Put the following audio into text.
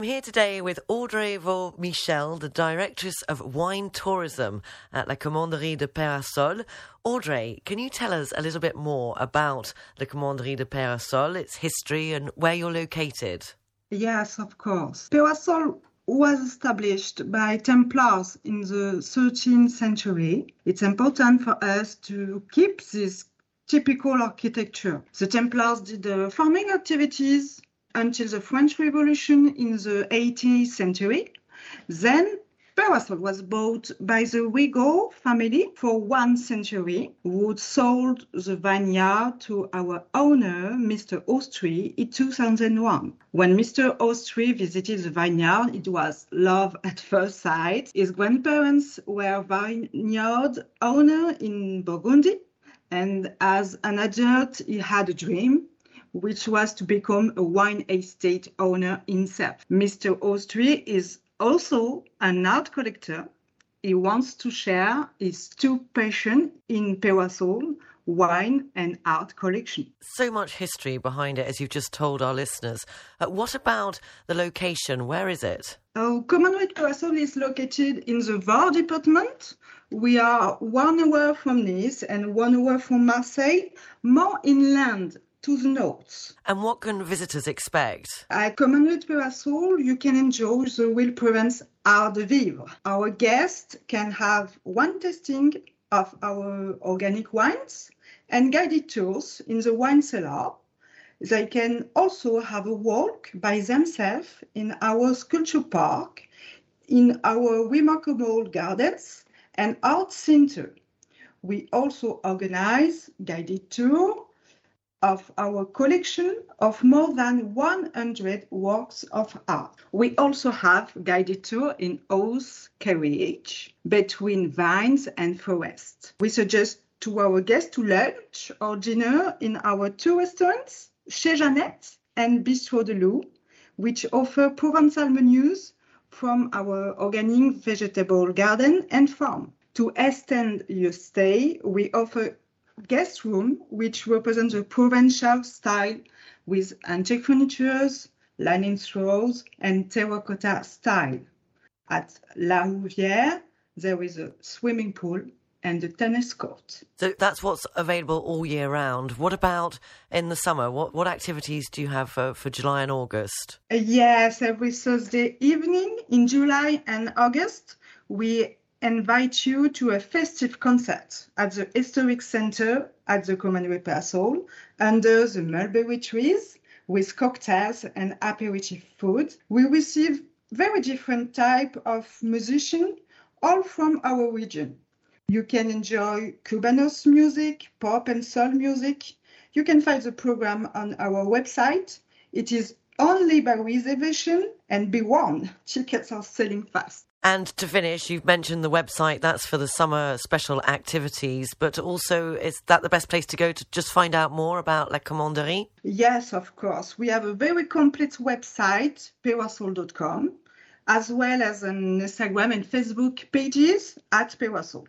I'm here today with Audrey Vau Michel, the Directress of Wine Tourism at La Commanderie de Peyrassol. Audrey, can you tell us a little bit more about La Commanderie de Peyrassol, its history, and where you're located? Yes, of course. Peyrassol was established by Templars in the 13th century. It's important for us to keep this typical architecture. The Templars did farming activities until the French Revolution in the 18th century. Then Peyrassol was bought by the Rigaud family for one century, who sold the vineyard to our owner, Mr. Austruy, in 2001. When Mr. Austruy visited the vineyard, it was love at first sight. His grandparents were vineyard owner in Burgundy, and as an adult, he had a dream which was to become a wine estate owner himself. Mr. Austruy is also an art collector. He wants to share his two passions in Peyrassol, wine and art collection. So much history behind it, as you've just told our listeners. Uh, what about the location? Where is it? Oh, Commanderie Peyrassol is located in the Var department. We are one hour from Nice and one hour from Marseille, more inland to the north. And what can visitors expect? At Commanderie Peyrassol, you can enjoy the Will Provence Art de Vivre. Our guests can have one tasting of our organic wines and guided tours in the wine cellar. They can also have a walk by themselves in our sculpture park, in our remarkable gardens and art center. We also organize guided tour of our collection of more than 100 works of art. We also have guided tour in horse carriage between vines and forests. We suggest to our guests to lunch or dinner in our two restaurants, Chez Jeannette and Bistro de Loup, which offer Provençal menus from our organic vegetable garden and farm. To extend your stay, we offer guest room, which represents a Provençal style with antique furnitures, linen throws, and terracotta style. At La Rouvière, there is a swimming pool and a tennis court. So that's what's available all year round. What about in the summer? What what activities do you have for, for July and August? Yes, every Thursday evening in July and August, we invite you to a festive concert at the Historic Center at the Commanderie Peyrassol under the mulberry trees with cocktails and aperitif food. We receive very different type of musicians, all from our region. You can enjoy Cubanos music, pop and soul music. You can find the program on our website. It is only by reservation and be warned, tickets are selling fast. And to finish, you've mentioned the website. That's for the summer special activities, but also is that the best place to go to just find out more about La Commanderie? Yes, of course. We have a very complete website, peyrassol.com, as well as an Instagram and Facebook pages at Peyrassol.